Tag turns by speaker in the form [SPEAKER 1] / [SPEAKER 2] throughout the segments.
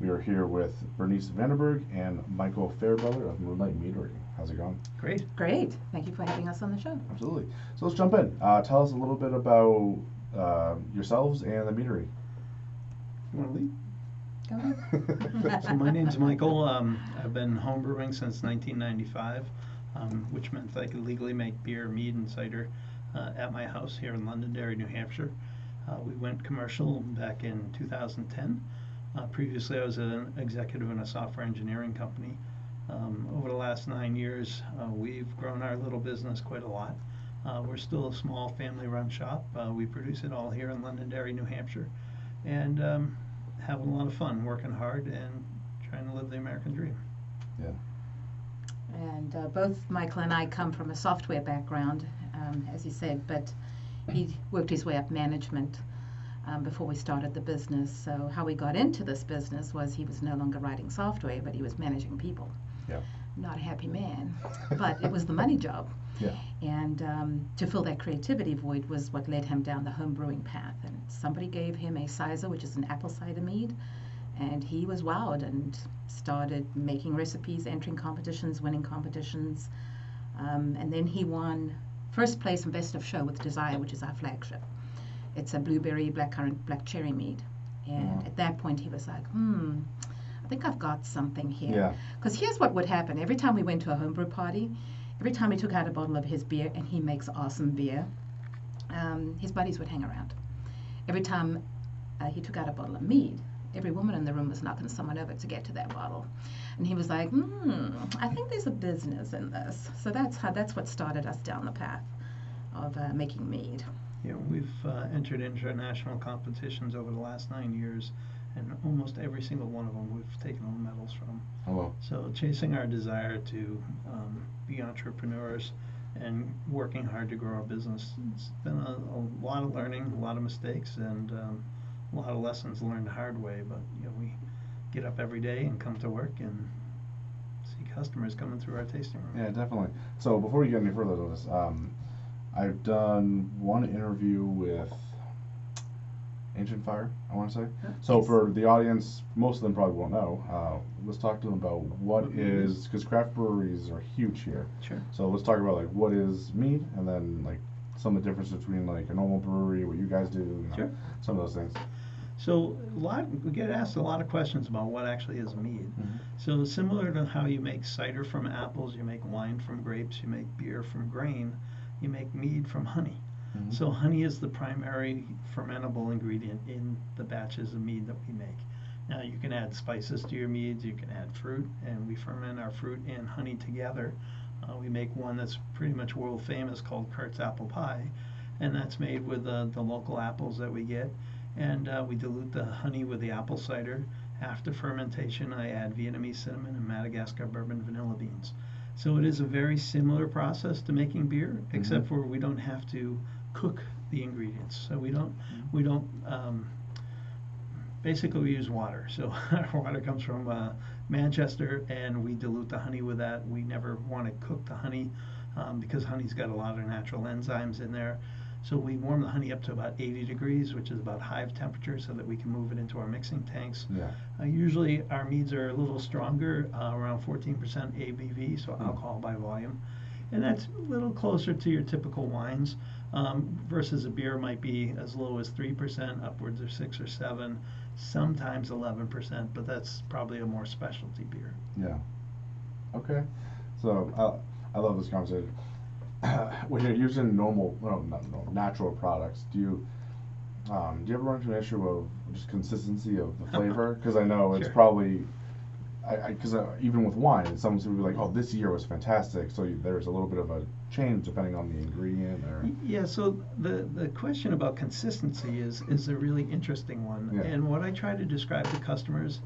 [SPEAKER 1] we are here with Bernice Vandenberg and Michael Fairbrother of Moonlight Meadery. How's it going?
[SPEAKER 2] Great.
[SPEAKER 3] Great. Thank you for having us on the show.
[SPEAKER 1] Absolutely. So let's jump in. Uh, tell us a little bit about uh, yourselves and the meadery.
[SPEAKER 2] You want to lead?
[SPEAKER 3] Go ahead.
[SPEAKER 2] So my name's Michael. Um, I've been homebrewing since 1995, um, which meant I could legally make beer, mead, and cider uh, at my house here in Londonderry, New Hampshire. Uh, we went commercial back in 2010. Uh, previously, I was an executive in a software engineering company. Um, over the last nine years, uh, we've grown our little business quite a lot. Uh, we're still a small family-run shop. Uh, we produce it all here in Londonderry, New Hampshire, and um, having a lot of fun, working hard, and trying to live the American dream.
[SPEAKER 1] Yeah.
[SPEAKER 3] And uh, both Michael and I come from a software background, um, as he said, but he worked his way up management um, before we started the business. So, how we got into this business was he was no longer writing software, but he was managing people.
[SPEAKER 1] Yeah.
[SPEAKER 3] Not a happy man, but it was the money job.
[SPEAKER 1] Yeah.
[SPEAKER 3] And um, to fill that creativity void was what led him down the home brewing path. And somebody gave him a cyser, which is an apple cider mead, and he was wowed and started making recipes, entering competitions, winning competitions. Um, and then he won first place and Best of Show with Desire, which is our flagship. It's a blueberry, blackcurrant, black cherry mead. And
[SPEAKER 1] Wow.
[SPEAKER 3] at that point, he was like, hmm, I think I've got something here.
[SPEAKER 1] Yeah.
[SPEAKER 3] Because here's what would happen every time we went to a homebrew party, every time he took out a bottle of his beer, and he makes awesome beer, um, his buddies would hang around. Every time uh, he took out a bottle of mead, every woman in the room was knocking someone over to get to that bottle. And he was like, hmm, I think there's a business in this. So that's how that's what started us down the path of uh, making mead.
[SPEAKER 2] You know, we've uh, entered international competitions over the last nine years, and almost every single one of them we've taken home medals from.
[SPEAKER 1] Hello.
[SPEAKER 2] So, chasing our desire to um, be entrepreneurs and working hard to grow our business, it's been a, a lot of learning, a lot of mistakes, and um, a lot of lessons learned the hard way. But you know, we get up every day and come to work and see customers coming through our tasting room.
[SPEAKER 1] Yeah, definitely. So before we get any further on this, um, I've done one interview with Ancient Fire, I want to say. So
[SPEAKER 3] Yes.
[SPEAKER 1] for the audience, most of them probably won't know. Uh, let's talk to them about what
[SPEAKER 2] What mead
[SPEAKER 1] is because craft breweries are huge here.
[SPEAKER 2] Sure.
[SPEAKER 1] So let's talk about like what is mead, and then like some of the difference between like a normal brewery, what you guys do, you know,
[SPEAKER 2] Sure.
[SPEAKER 1] some of those things.
[SPEAKER 2] So a lot we get asked a lot of questions about what actually is mead.
[SPEAKER 1] Mhm.
[SPEAKER 2] So similar to how you make cider from apples, you make wine from grapes, you make beer from grain, you make mead from honey.
[SPEAKER 1] Mhm.
[SPEAKER 2] So honey is the primary fermentable ingredient in the batches of mead that we make. Now you can add spices to your meads, you can add fruit, and we ferment our fruit and honey together. Uh, we make one that's pretty much world famous called Kurt's apple pie, and that's made with uh, the local apples that we get. And uh, we dilute the honey with the apple cider. After fermentation, I add Vietnamese cinnamon and Madagascar bourbon vanilla. So it is a very similar process to making beer, except for we don't have to cook the ingredients. So we don't we don't um, basically we use water. So our water comes from uh, Manchester, and we dilute the honey with that. We never want to cook the honey um, because honey's got a lot of natural enzymes in there. So we warm the honey up to about 80 degrees, which is about hive temperature, so that we can move it into our mixing tanks.
[SPEAKER 1] Yeah.
[SPEAKER 2] Uh, usually our meads are a little stronger, uh, around 14% ABV, so alcohol by volume. And that's a little closer to your typical wines um, versus a beer might be as low as 3%, upwards of 6 or 7, sometimes 11%, but that's probably a more specialty beer.
[SPEAKER 1] Yeah. Okay. So uh, I love this conversation. when you're using normal, well, not normal, natural products, do you um, do you ever run into an issue of just consistency of the flavor? Because I know it's
[SPEAKER 2] Sure.
[SPEAKER 1] probably, I because uh, even with wine, some people be like, oh, this year was fantastic. So you, there's a little bit of a change depending on the ingredient or.
[SPEAKER 2] Yeah, so the, the question about consistency is, is a really interesting one.
[SPEAKER 1] Yeah.
[SPEAKER 2] And what I try to describe to customers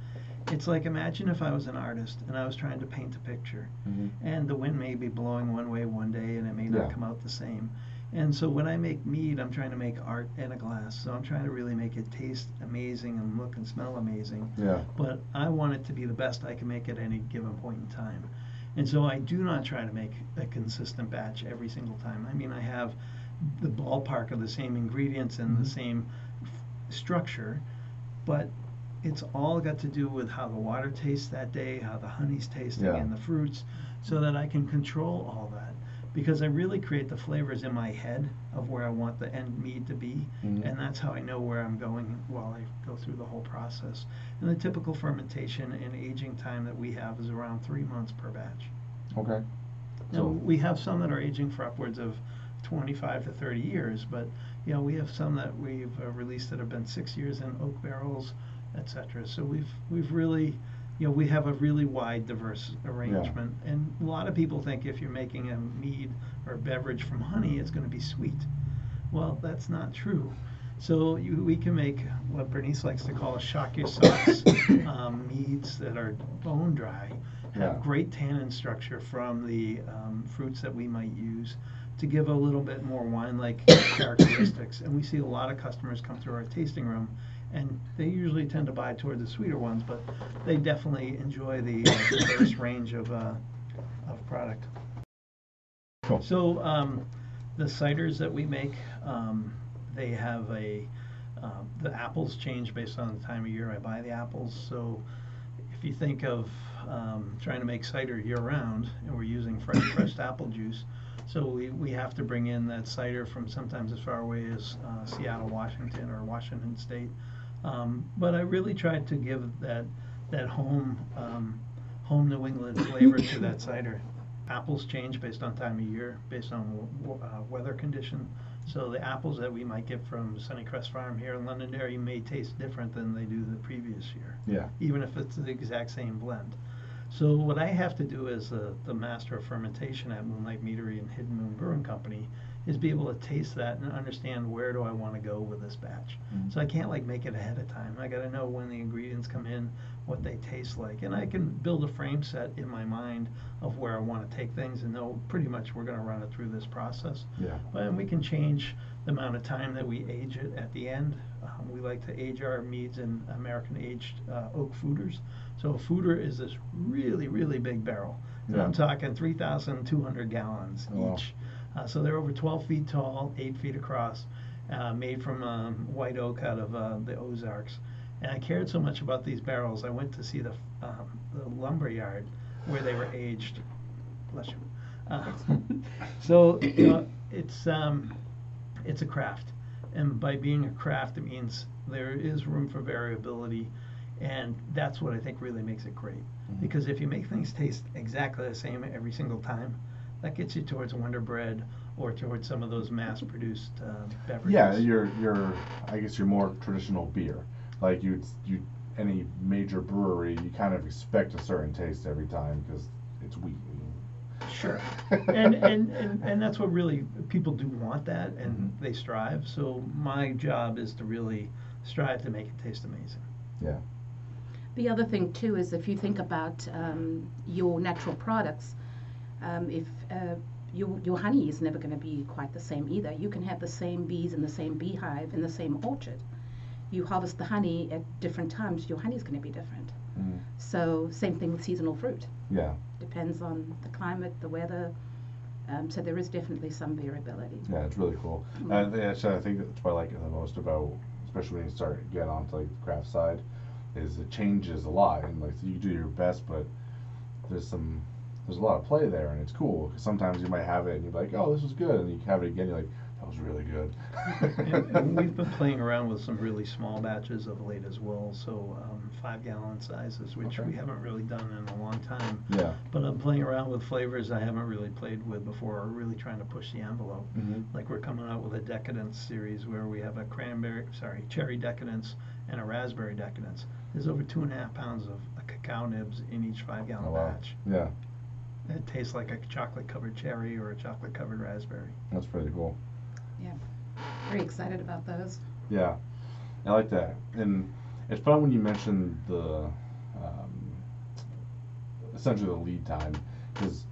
[SPEAKER 2] It's like imagine if I was an artist and I was trying to paint a picture,
[SPEAKER 1] Mhm.
[SPEAKER 2] and the wind may be blowing one way one day and it may not
[SPEAKER 1] Yeah.
[SPEAKER 2] come out the same. And so when I make mead, I'm trying to make art in a glass. So I'm trying to really make it taste amazing and look and smell amazing.
[SPEAKER 1] Yeah.
[SPEAKER 2] But I want it to be the best I can make at any given point in time. And so I do not try to make a consistent batch every single time. I mean, I have the ballpark of the same ingredients and
[SPEAKER 1] Mhm.
[SPEAKER 2] the same f- structure, but it's all got to do with how the water tastes that day, how the honey's tasting,
[SPEAKER 1] Yeah.
[SPEAKER 2] and the fruits, so that I can control all that. Because I really create the flavors in my head of where I want the end mead to be,
[SPEAKER 1] Mhm.
[SPEAKER 2] and that's how I know where I'm going while I go through the whole process. And the typical fermentation and aging time that we have is around three months per batch.
[SPEAKER 1] Okay.
[SPEAKER 2] Now,
[SPEAKER 1] So
[SPEAKER 2] we have some that are aging for upwards of 25 to 30 years, but you know we have some that we've uh, released that have been six years in oak barrels, etc. So we've we've really, you know, we have a really wide, diverse arrangement. And a lot of people think if you're making a mead or a beverage from honey, it's going to be sweet. Well, that's not true. So you, we can make what Bernice likes to call a shock your socks um, meads that are bone dry, have
[SPEAKER 1] Yeah.
[SPEAKER 2] great tannin structure from the um, fruits that we might use to give a little bit more wine-like characteristics. And we see a lot of customers come through our tasting room, and they usually tend to buy toward the sweeter ones, but they definitely enjoy the uh, diverse range of uh, of product.
[SPEAKER 1] Cool.
[SPEAKER 2] So um, the ciders that we make, um, they have a um, the apples change based on the time of year I buy the apples. So if you think of um, trying to make cider year round, and we're using fresh pressed apple juice, so we, we have to bring in that cider from sometimes as far away as uh, Seattle, Washington, or Washington State. Um, but I really tried to give that that home um, home New England flavor to that cider. Apples change based on time of year, based on uh, weather condition. So the apples that we might get from Sunnycrest Farm here in Londonderry may taste different than they do the previous year
[SPEAKER 1] yeah.
[SPEAKER 2] even if it's the exact same blend. So what I have to do as the, the master of fermentation at Moonlight Meadery and Hidden Moon Brewing Company is be able to taste that and understand where do I want to go with this batch.
[SPEAKER 1] Mhm.
[SPEAKER 2] So I can't like make it ahead of time. I got to know when the ingredients come in, what they taste like, and I can build a frame set in my mind of where I want to take things and know pretty much we're going to run it through this process.
[SPEAKER 1] Yeah.
[SPEAKER 2] But and we can change the amount of time that we age it at the end. Um, we like to age our meads in American aged uh, oak foeders. So a foeder is this really, really big barrel. And
[SPEAKER 1] Yeah.
[SPEAKER 2] I'm talking 3,200 gallons
[SPEAKER 1] Oh,
[SPEAKER 2] each. Uh, so they're over 12 feet tall, 8 feet across, uh, made from um, white oak out of uh, the Ozarks. And I cared so much about these barrels, I went to see the, um, the lumber yard where they were aged. Bless you. Uh, so you know, it's um, it's a craft, and by being a craft, it means there is room for variability, and that's what I think really makes it great.
[SPEAKER 1] Mhm.
[SPEAKER 2] Because if you make things taste exactly the same every single time, that gets you towards Wonder Bread or towards some of those mass-produced uh, beverages.
[SPEAKER 1] Yeah, you're you're I guess you're more traditional beer. Like you you any major brewery, you kind of expect a certain taste every time because it's wheat.
[SPEAKER 2] Sure. and, and, and, and that's what really people do want that and
[SPEAKER 1] Mhm.
[SPEAKER 2] they strive. So my job is to really strive to make it taste amazing.
[SPEAKER 1] Yeah.
[SPEAKER 3] The other thing too is if you think about um, your natural products, um, if uh, your your honey is never going to be quite the same either. You can have the same bees in the same beehive in the same orchard. You harvest the honey at different times. Your honey is going to be different.
[SPEAKER 1] Mm.
[SPEAKER 3] So same thing with seasonal fruit.
[SPEAKER 1] Yeah.
[SPEAKER 3] Depends on the climate, the weather. Um, so there is definitely some variability.
[SPEAKER 1] Yeah, it's really cool.
[SPEAKER 3] Mm.
[SPEAKER 1] Uh, actually, I think that's what I like it the most about, especially when you start getting onto like the craft side, is it changes a lot and like you do your best, but there's some there's a lot of play there and it's cool. 'cause sometimes you might have it and you're like, oh, this was good, and you have it again, you're like, that was really good.
[SPEAKER 2] and, and we've been playing around with some really small batches of late as well. So um, five gallon sizes, which
[SPEAKER 1] Okay.
[SPEAKER 2] we haven't really done in a long time.
[SPEAKER 1] yeah.
[SPEAKER 2] But I'm playing around with flavors I haven't really played with before, or really trying to push the envelope.
[SPEAKER 1] Mm-hmm.
[SPEAKER 2] Like we're coming out with a decadence series where we have a cranberry, sorry, cherry decadence and a raspberry decadence. There's over two and a half pounds of uh, cacao nibs in each five gallon
[SPEAKER 1] Oh, wow.
[SPEAKER 2] batch.
[SPEAKER 1] Yeah,
[SPEAKER 2] It tastes like a chocolate covered cherry or a chocolate covered raspberry.
[SPEAKER 1] that's pretty cool. Yeah.
[SPEAKER 3] Very excited about those.
[SPEAKER 1] Yeah, I like that, and it's fun when you mention the um, essentially the lead time because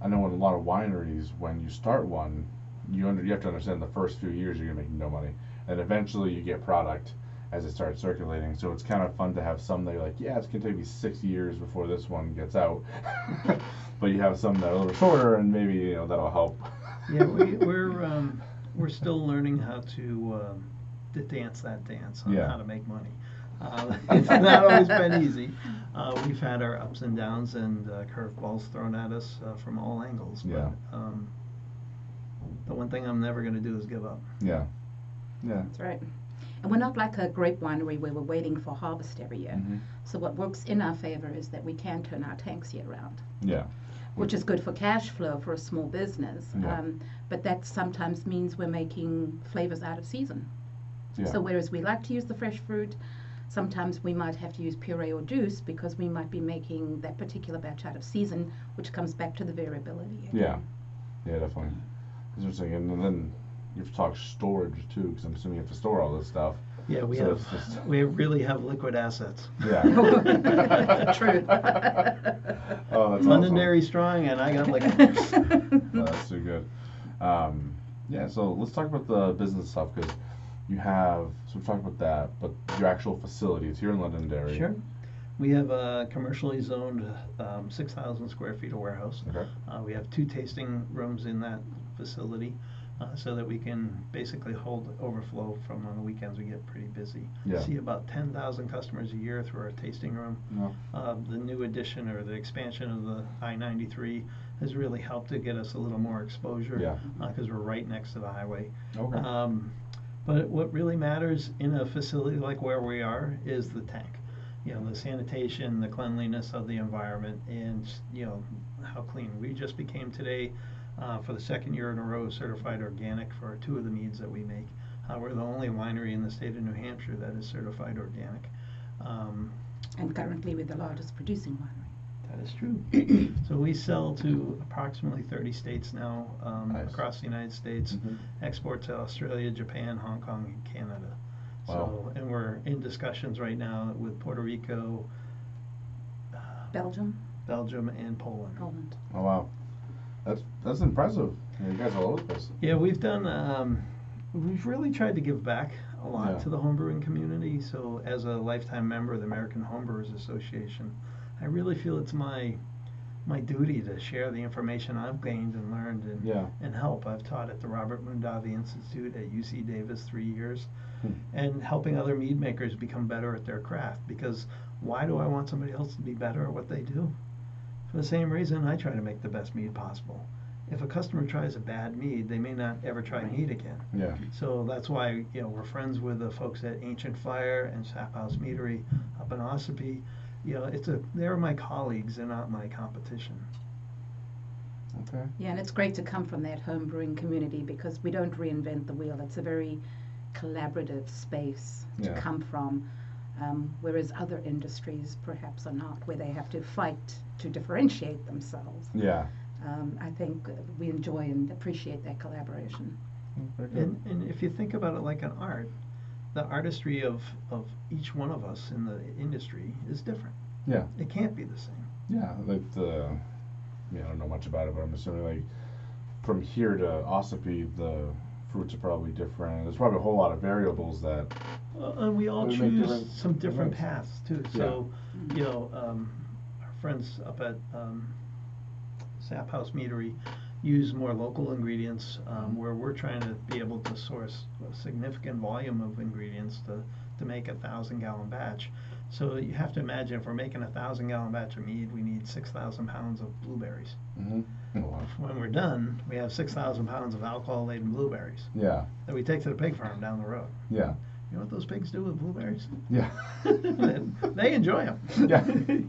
[SPEAKER 1] I know in a lot of wineries when you start one you under, you have to understand the first few years you're gonna make no money and eventually you get product as it starts circulating so it's kind of fun to have some that you're like yeah it's gonna take me six years before this one gets out but you have some that are a little shorter and maybe you know that'll help
[SPEAKER 2] Yeah, we, we're, um, we're still learning how to, um, to dance that dance on
[SPEAKER 1] Yeah.
[SPEAKER 2] how to make money. Uh, it's not always been easy. Uh, we've had our ups and downs and uh, curveballs thrown at us uh, from all angles.
[SPEAKER 1] Yeah.
[SPEAKER 2] But, um, the one thing I'm never going to do is give up.
[SPEAKER 1] yeah yeah
[SPEAKER 3] That's right. And we're not like a grape winery where we're waiting for harvest every year.
[SPEAKER 1] Mhm.
[SPEAKER 3] So what works in our favor is that we can turn our tanks year round,
[SPEAKER 1] yeah
[SPEAKER 3] which is good for cash flow for a small business.
[SPEAKER 1] Yeah.
[SPEAKER 3] Um, but that sometimes means we're making flavors out of season.
[SPEAKER 1] yeah
[SPEAKER 3] So whereas we like to use the fresh fruit, sometimes we might have to use puree or juice because we might be making that particular batch out of season, which comes back to the variability. again.
[SPEAKER 1] Yeah, yeah, definitely. Interesting, and then you have to talk storage too, because I'm assuming you have to store all this stuff.
[SPEAKER 2] Yeah, we
[SPEAKER 1] So
[SPEAKER 2] have,
[SPEAKER 1] it's just-
[SPEAKER 2] we really have liquid assets.
[SPEAKER 1] Yeah.
[SPEAKER 3] True.
[SPEAKER 1] oh, that's
[SPEAKER 2] London
[SPEAKER 1] awesome.
[SPEAKER 2] Dairy Strong and I got like,
[SPEAKER 1] Oh, that's too good. Um, yeah, so let's talk about the business stuff because you have. So we talked about that, but your actual facilities here in Londonderry.
[SPEAKER 2] sure. We have a commercially zoned, um, six thousand square feet of warehouse.
[SPEAKER 1] Okay.
[SPEAKER 2] Uh, we have two tasting rooms in that facility, uh, so that we can basically hold overflow from on the weekends, we get pretty busy.
[SPEAKER 1] Yeah.
[SPEAKER 2] See about ten thousand customers a year through our tasting room. Uh, the new addition or the expansion of the I ninety-three has really helped to get us a little more exposure.
[SPEAKER 1] Yeah.
[SPEAKER 2] Uh, we're right next to the highway.
[SPEAKER 1] Okay.
[SPEAKER 2] Um, but what really matters in a facility like where we are is the tank. You know, the sanitation, the cleanliness of the environment, and you know how clean. We just became today, uh, for the second year in a row, certified organic for two of the meads that we make. Uh, we're the only winery in the state of New Hampshire that is certified organic. Um,
[SPEAKER 3] and currently we're the largest producing winery.
[SPEAKER 2] that is true. so we sell to approximately 30 states now um,
[SPEAKER 1] Nice.
[SPEAKER 2] across the United States.
[SPEAKER 1] Mhm.
[SPEAKER 2] Export to Australia, Japan, Hong Kong, and Canada.
[SPEAKER 1] Wow.
[SPEAKER 2] So, and we're in discussions right now with Puerto Rico, uh,
[SPEAKER 3] Belgium,
[SPEAKER 2] Belgium, and Poland.
[SPEAKER 3] Poland.
[SPEAKER 1] Oh wow, that's that's impressive. You guys are all place.
[SPEAKER 2] Yeah, we've done. Um, we've really tried to give back a lot
[SPEAKER 1] Yeah.
[SPEAKER 2] to the homebrewing community. So, as a lifetime member of the American Homebrewers Association, I really feel it's my my duty to share the information I've gained and learned and
[SPEAKER 1] Yeah.
[SPEAKER 2] and help. I've taught at the Robert Mondavi Institute at UC Davis three years,
[SPEAKER 1] Hmm.
[SPEAKER 2] and helping other mead makers become better at their craft. Because why do I want somebody else to be better at what they do? For the same reason, I try to make the best mead possible. If a customer tries a bad mead, they may not ever try mead again.
[SPEAKER 1] Yeah.
[SPEAKER 2] So that's why you know we're friends with the folks at Ancient Fire and Sap House Meadery up in Ossipee. You know, it's a they're my colleagues, they're not my competition.
[SPEAKER 1] Okay.
[SPEAKER 3] Yeah, and it's great to come from that home brewing community because we don't reinvent the wheel. It's a very collaborative space to
[SPEAKER 1] Yeah.
[SPEAKER 3] come from, um, whereas other industries perhaps are not, where they have to fight to differentiate themselves.
[SPEAKER 1] Yeah.
[SPEAKER 3] Um, I think uh, we enjoy and appreciate that collaboration.
[SPEAKER 2] And and if you think about it like an art, the artistry of of each one of us in the industry is different.
[SPEAKER 1] Yeah.
[SPEAKER 2] It can't be the same.
[SPEAKER 1] Yeah, like the, I mean, I don't know much about it, but I'm assuming like from here to Ossipee, the fruits are probably different. There's probably a whole lot of variables that.
[SPEAKER 2] Uh, and we all choose
[SPEAKER 1] different
[SPEAKER 2] some different paths too. So, you know, um, our friends up at um, Sap House Meadery use more local ingredients, um, where we're trying to be able to source a significant volume of ingredients to, to make a thousand gallon batch. So you have to imagine if we're making a thousand gallon batch of mead, we need six thousand pounds of blueberries.
[SPEAKER 1] Mm-hmm. Oh, wow.
[SPEAKER 2] When we're done, we have six thousand pounds of alcohol laden blueberries
[SPEAKER 1] Yeah.
[SPEAKER 2] that we take to the pig farm down the road.
[SPEAKER 1] Yeah.
[SPEAKER 2] You know what those pigs do with blueberries?
[SPEAKER 1] Yeah.
[SPEAKER 2] they enjoy them.
[SPEAKER 1] yeah.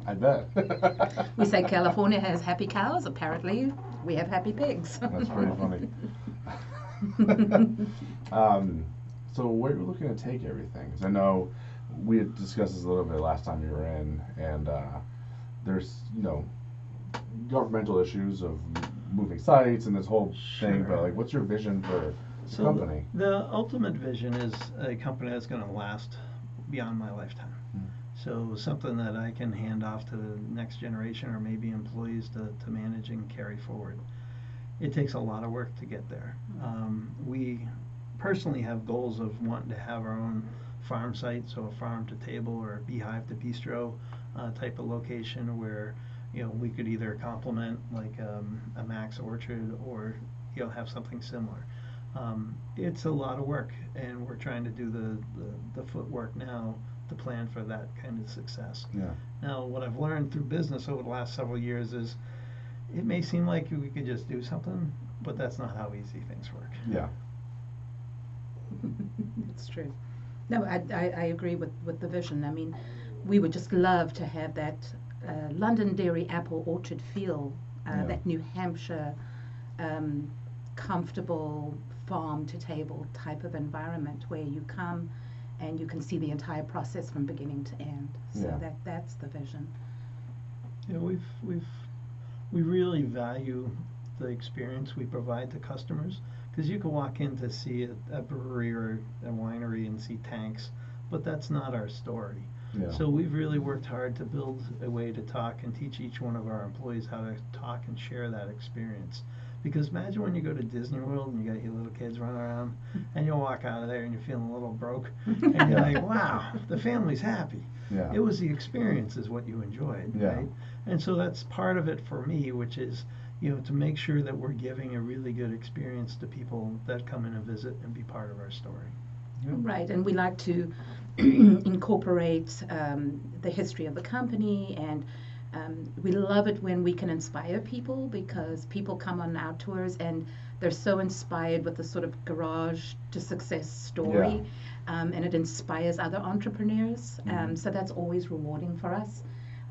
[SPEAKER 1] I bet.
[SPEAKER 3] We say California has happy cows. Apparently, we have happy pigs.
[SPEAKER 1] That's pretty funny. um, so where are you looking to take everything? 'Cause I know we had discussed this a little bit last time you were in, and uh, there's you know governmental issues of moving sites and this whole thing. But like, what's your vision for the
[SPEAKER 2] So
[SPEAKER 1] company?
[SPEAKER 2] the ultimate vision is a company that's going to last beyond my lifetime.
[SPEAKER 1] Hmm.
[SPEAKER 2] So something that I can hand off to the next generation or maybe employees to, to manage and carry forward. It takes a lot of work to get there. Um, we personally have goals of wanting to have our own farm site, so a farm to table or a beehive to bistro uh, type of location where you know we could either complement like um, a Max Orchard or you know have something similar. Um, it's a lot of work, and we're trying to do the, the, the footwork now to plan for that kind of success.
[SPEAKER 1] Yeah.
[SPEAKER 2] Now, what I've learned through business over the last several years is it may seem like we could just do something, but that's not how easy things work.
[SPEAKER 1] Yeah.
[SPEAKER 3] it's true. No, I, I, I, agree with, with the vision. I mean, we would just love to have that uh, Londonderry apple orchard feel, uh, yeah. that New Hampshire um, comfortable farm to table type of environment where you come and you can see the entire process from beginning to end. So
[SPEAKER 1] yeah.
[SPEAKER 3] that that's the vision.
[SPEAKER 2] Yeah, we've we've we really value the experience we provide to customers because you can walk in to see a, a, brewery or a winery and see tanks, but that's not our story.
[SPEAKER 1] Yeah.
[SPEAKER 2] So we've really worked hard to build a way to talk and teach each one of our employees how to talk and share that experience. Because imagine when you go to Disney World and you got your little kids running around, and you walk out of there and you're feeling a little broke, and you're like, "Wow, the family's happy."
[SPEAKER 1] Yeah.
[SPEAKER 2] It was the experience is what you enjoyed,
[SPEAKER 1] yeah.
[SPEAKER 2] right? And so that's part of it for me, which is you know, to make sure that we're giving a really good experience to people that come in and visit and be part of our story.
[SPEAKER 3] Right, and we like to incorporate um, the history of the company and um, we love it when we can inspire people because people come on our tours and they're so inspired with the sort of garage to success story,
[SPEAKER 1] yeah.
[SPEAKER 3] um, and it inspires other entrepreneurs.
[SPEAKER 1] Mm-hmm.
[SPEAKER 3] Um, so that's always rewarding for us.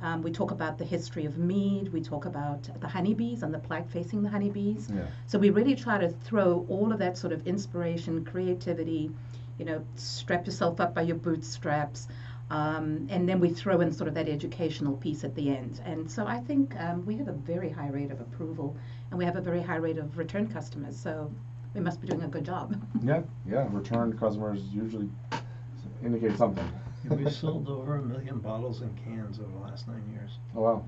[SPEAKER 3] Um, we talk about the history of mead. We talk about the honeybees and the plaque facing the honeybees.
[SPEAKER 1] Yeah.
[SPEAKER 3] So we really try to throw all of that sort of inspiration, creativity, you know, strap yourself up by your bootstraps. Um, and then we throw in sort of that educational piece at the end. And so I think um, we have a very high rate of approval and we have a very high rate of return customers. So we must be doing a good job.
[SPEAKER 1] yeah, yeah. Return customers usually indicate something.
[SPEAKER 2] yeah, we've sold over a million bottles and cans over the last nine years.
[SPEAKER 1] Oh, wow.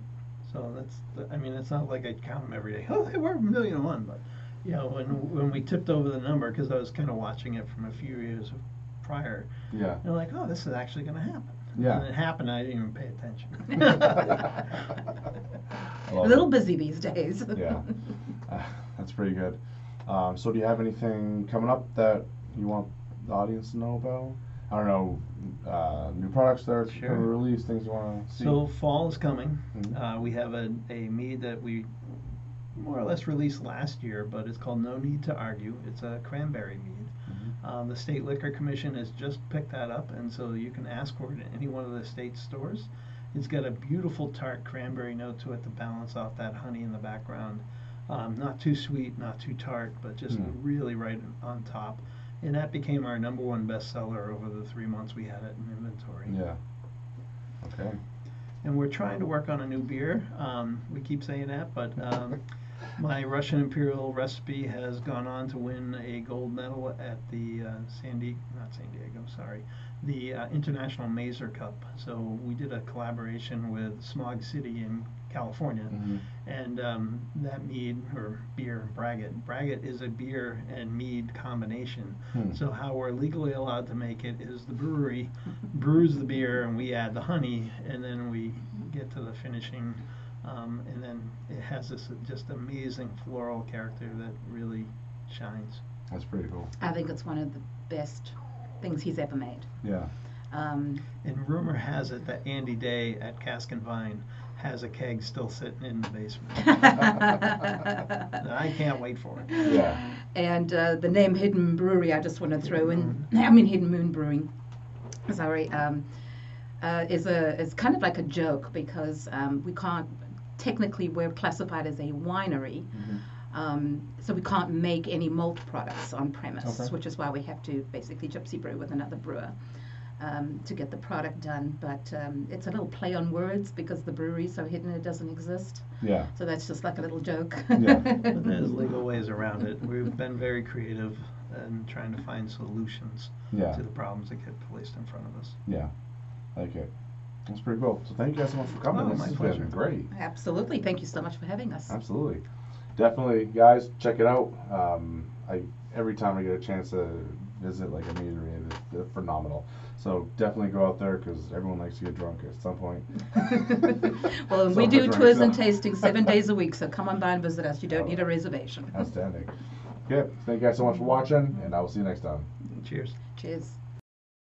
[SPEAKER 2] So that's, the, I mean, it's not like I count them every day. Oh, they were a million and one, but you know, when when we tipped over the number, because I was kind of watching it from a few years prior.
[SPEAKER 1] Yeah.
[SPEAKER 2] They're like, oh, this is actually going to happen.
[SPEAKER 1] Yeah.
[SPEAKER 2] And it happened. I didn't even pay attention.
[SPEAKER 3] a little busy these days.
[SPEAKER 1] yeah, uh, that's pretty good. Um, so, do you have anything coming up that you want the audience to know about? I don't know, uh, new products that are
[SPEAKER 2] Sure.
[SPEAKER 1] going to release, things you want to see.
[SPEAKER 2] So fall is coming.
[SPEAKER 1] Mhm.
[SPEAKER 2] Uh, we have a, a mead that we more or less released last year, but it's called No Need to Argue. It's a cranberry mead. Um, the State Liquor Commission has just picked that up, and so you can ask for it at any one of the state stores. It's got a beautiful tart cranberry note to it to balance off that honey in the background. Um, not too sweet, not too tart, but just
[SPEAKER 1] Mm.
[SPEAKER 2] really right on top. And that became our number one bestseller over the three months we had it in inventory
[SPEAKER 1] Yeah. Okay.
[SPEAKER 2] and we're trying to work on a new beer. Um, we keep saying that, but um, my Russian Imperial recipe has gone on to win a gold medal at the uh, San Diego, not San Diego, sorry, the uh, International Mazer Cup. So we did a collaboration with Smog City in California,
[SPEAKER 1] Mhm.
[SPEAKER 2] and um, that mead or beer, Braggot. Braggot is a beer and mead combination.
[SPEAKER 1] Hmm.
[SPEAKER 2] So how we're legally allowed to make it is the brewery brews the beer and we add the honey, and then we get to the finishing, um, and then it has this just amazing floral character that really shines.
[SPEAKER 1] That's pretty cool.
[SPEAKER 3] I think it's one of the best things he's ever made.
[SPEAKER 1] Yeah.
[SPEAKER 3] Um,
[SPEAKER 2] And rumor has it that Andy Day at Cask and Vine has a keg still sitting in the basement. I can't wait for it.
[SPEAKER 1] Yeah.
[SPEAKER 3] And uh, the name Hidden Brewery, I just want to throw in. I mean Hidden Moon Brewing. Sorry, um, uh, is a is kind of like a joke because um, we can't technically we're classified as a winery,
[SPEAKER 1] Mhm.
[SPEAKER 3] um, so we can't make any malt products on premise,
[SPEAKER 1] Okay.
[SPEAKER 3] which is why we have to basically gypsy brew with another brewer. Um, to get the product done, but um, it's a little play on words because the brewery's so hidden it doesn't exist.
[SPEAKER 1] Yeah.
[SPEAKER 3] So that's just like a little joke.
[SPEAKER 1] Yeah.
[SPEAKER 2] But there's legal ways around it. We've been very creative in trying to find solutions
[SPEAKER 1] Yeah.
[SPEAKER 2] to the problems that get placed in front of us.
[SPEAKER 1] Yeah. Okay. like it. That's pretty cool. So thank you guys so much for coming.
[SPEAKER 2] Oh,
[SPEAKER 1] this
[SPEAKER 2] my
[SPEAKER 1] has
[SPEAKER 2] pleasure.
[SPEAKER 1] been great.
[SPEAKER 3] Absolutely. Thank you so much for having us.
[SPEAKER 1] Absolutely. Definitely, guys, check it out. Um, I every time I get a chance to visit like a meadery, it- they're phenomenal. So definitely go out there because everyone likes to get drunk at some point.
[SPEAKER 3] well,
[SPEAKER 1] So
[SPEAKER 3] we do tours and
[SPEAKER 1] drinks,
[SPEAKER 3] tastings seven days a week, so come on by and visit us. You don't need a reservation.
[SPEAKER 1] Outstanding. Okay, thank you guys so much for watching, and I will see you next time.
[SPEAKER 2] Cheers.
[SPEAKER 3] Cheers.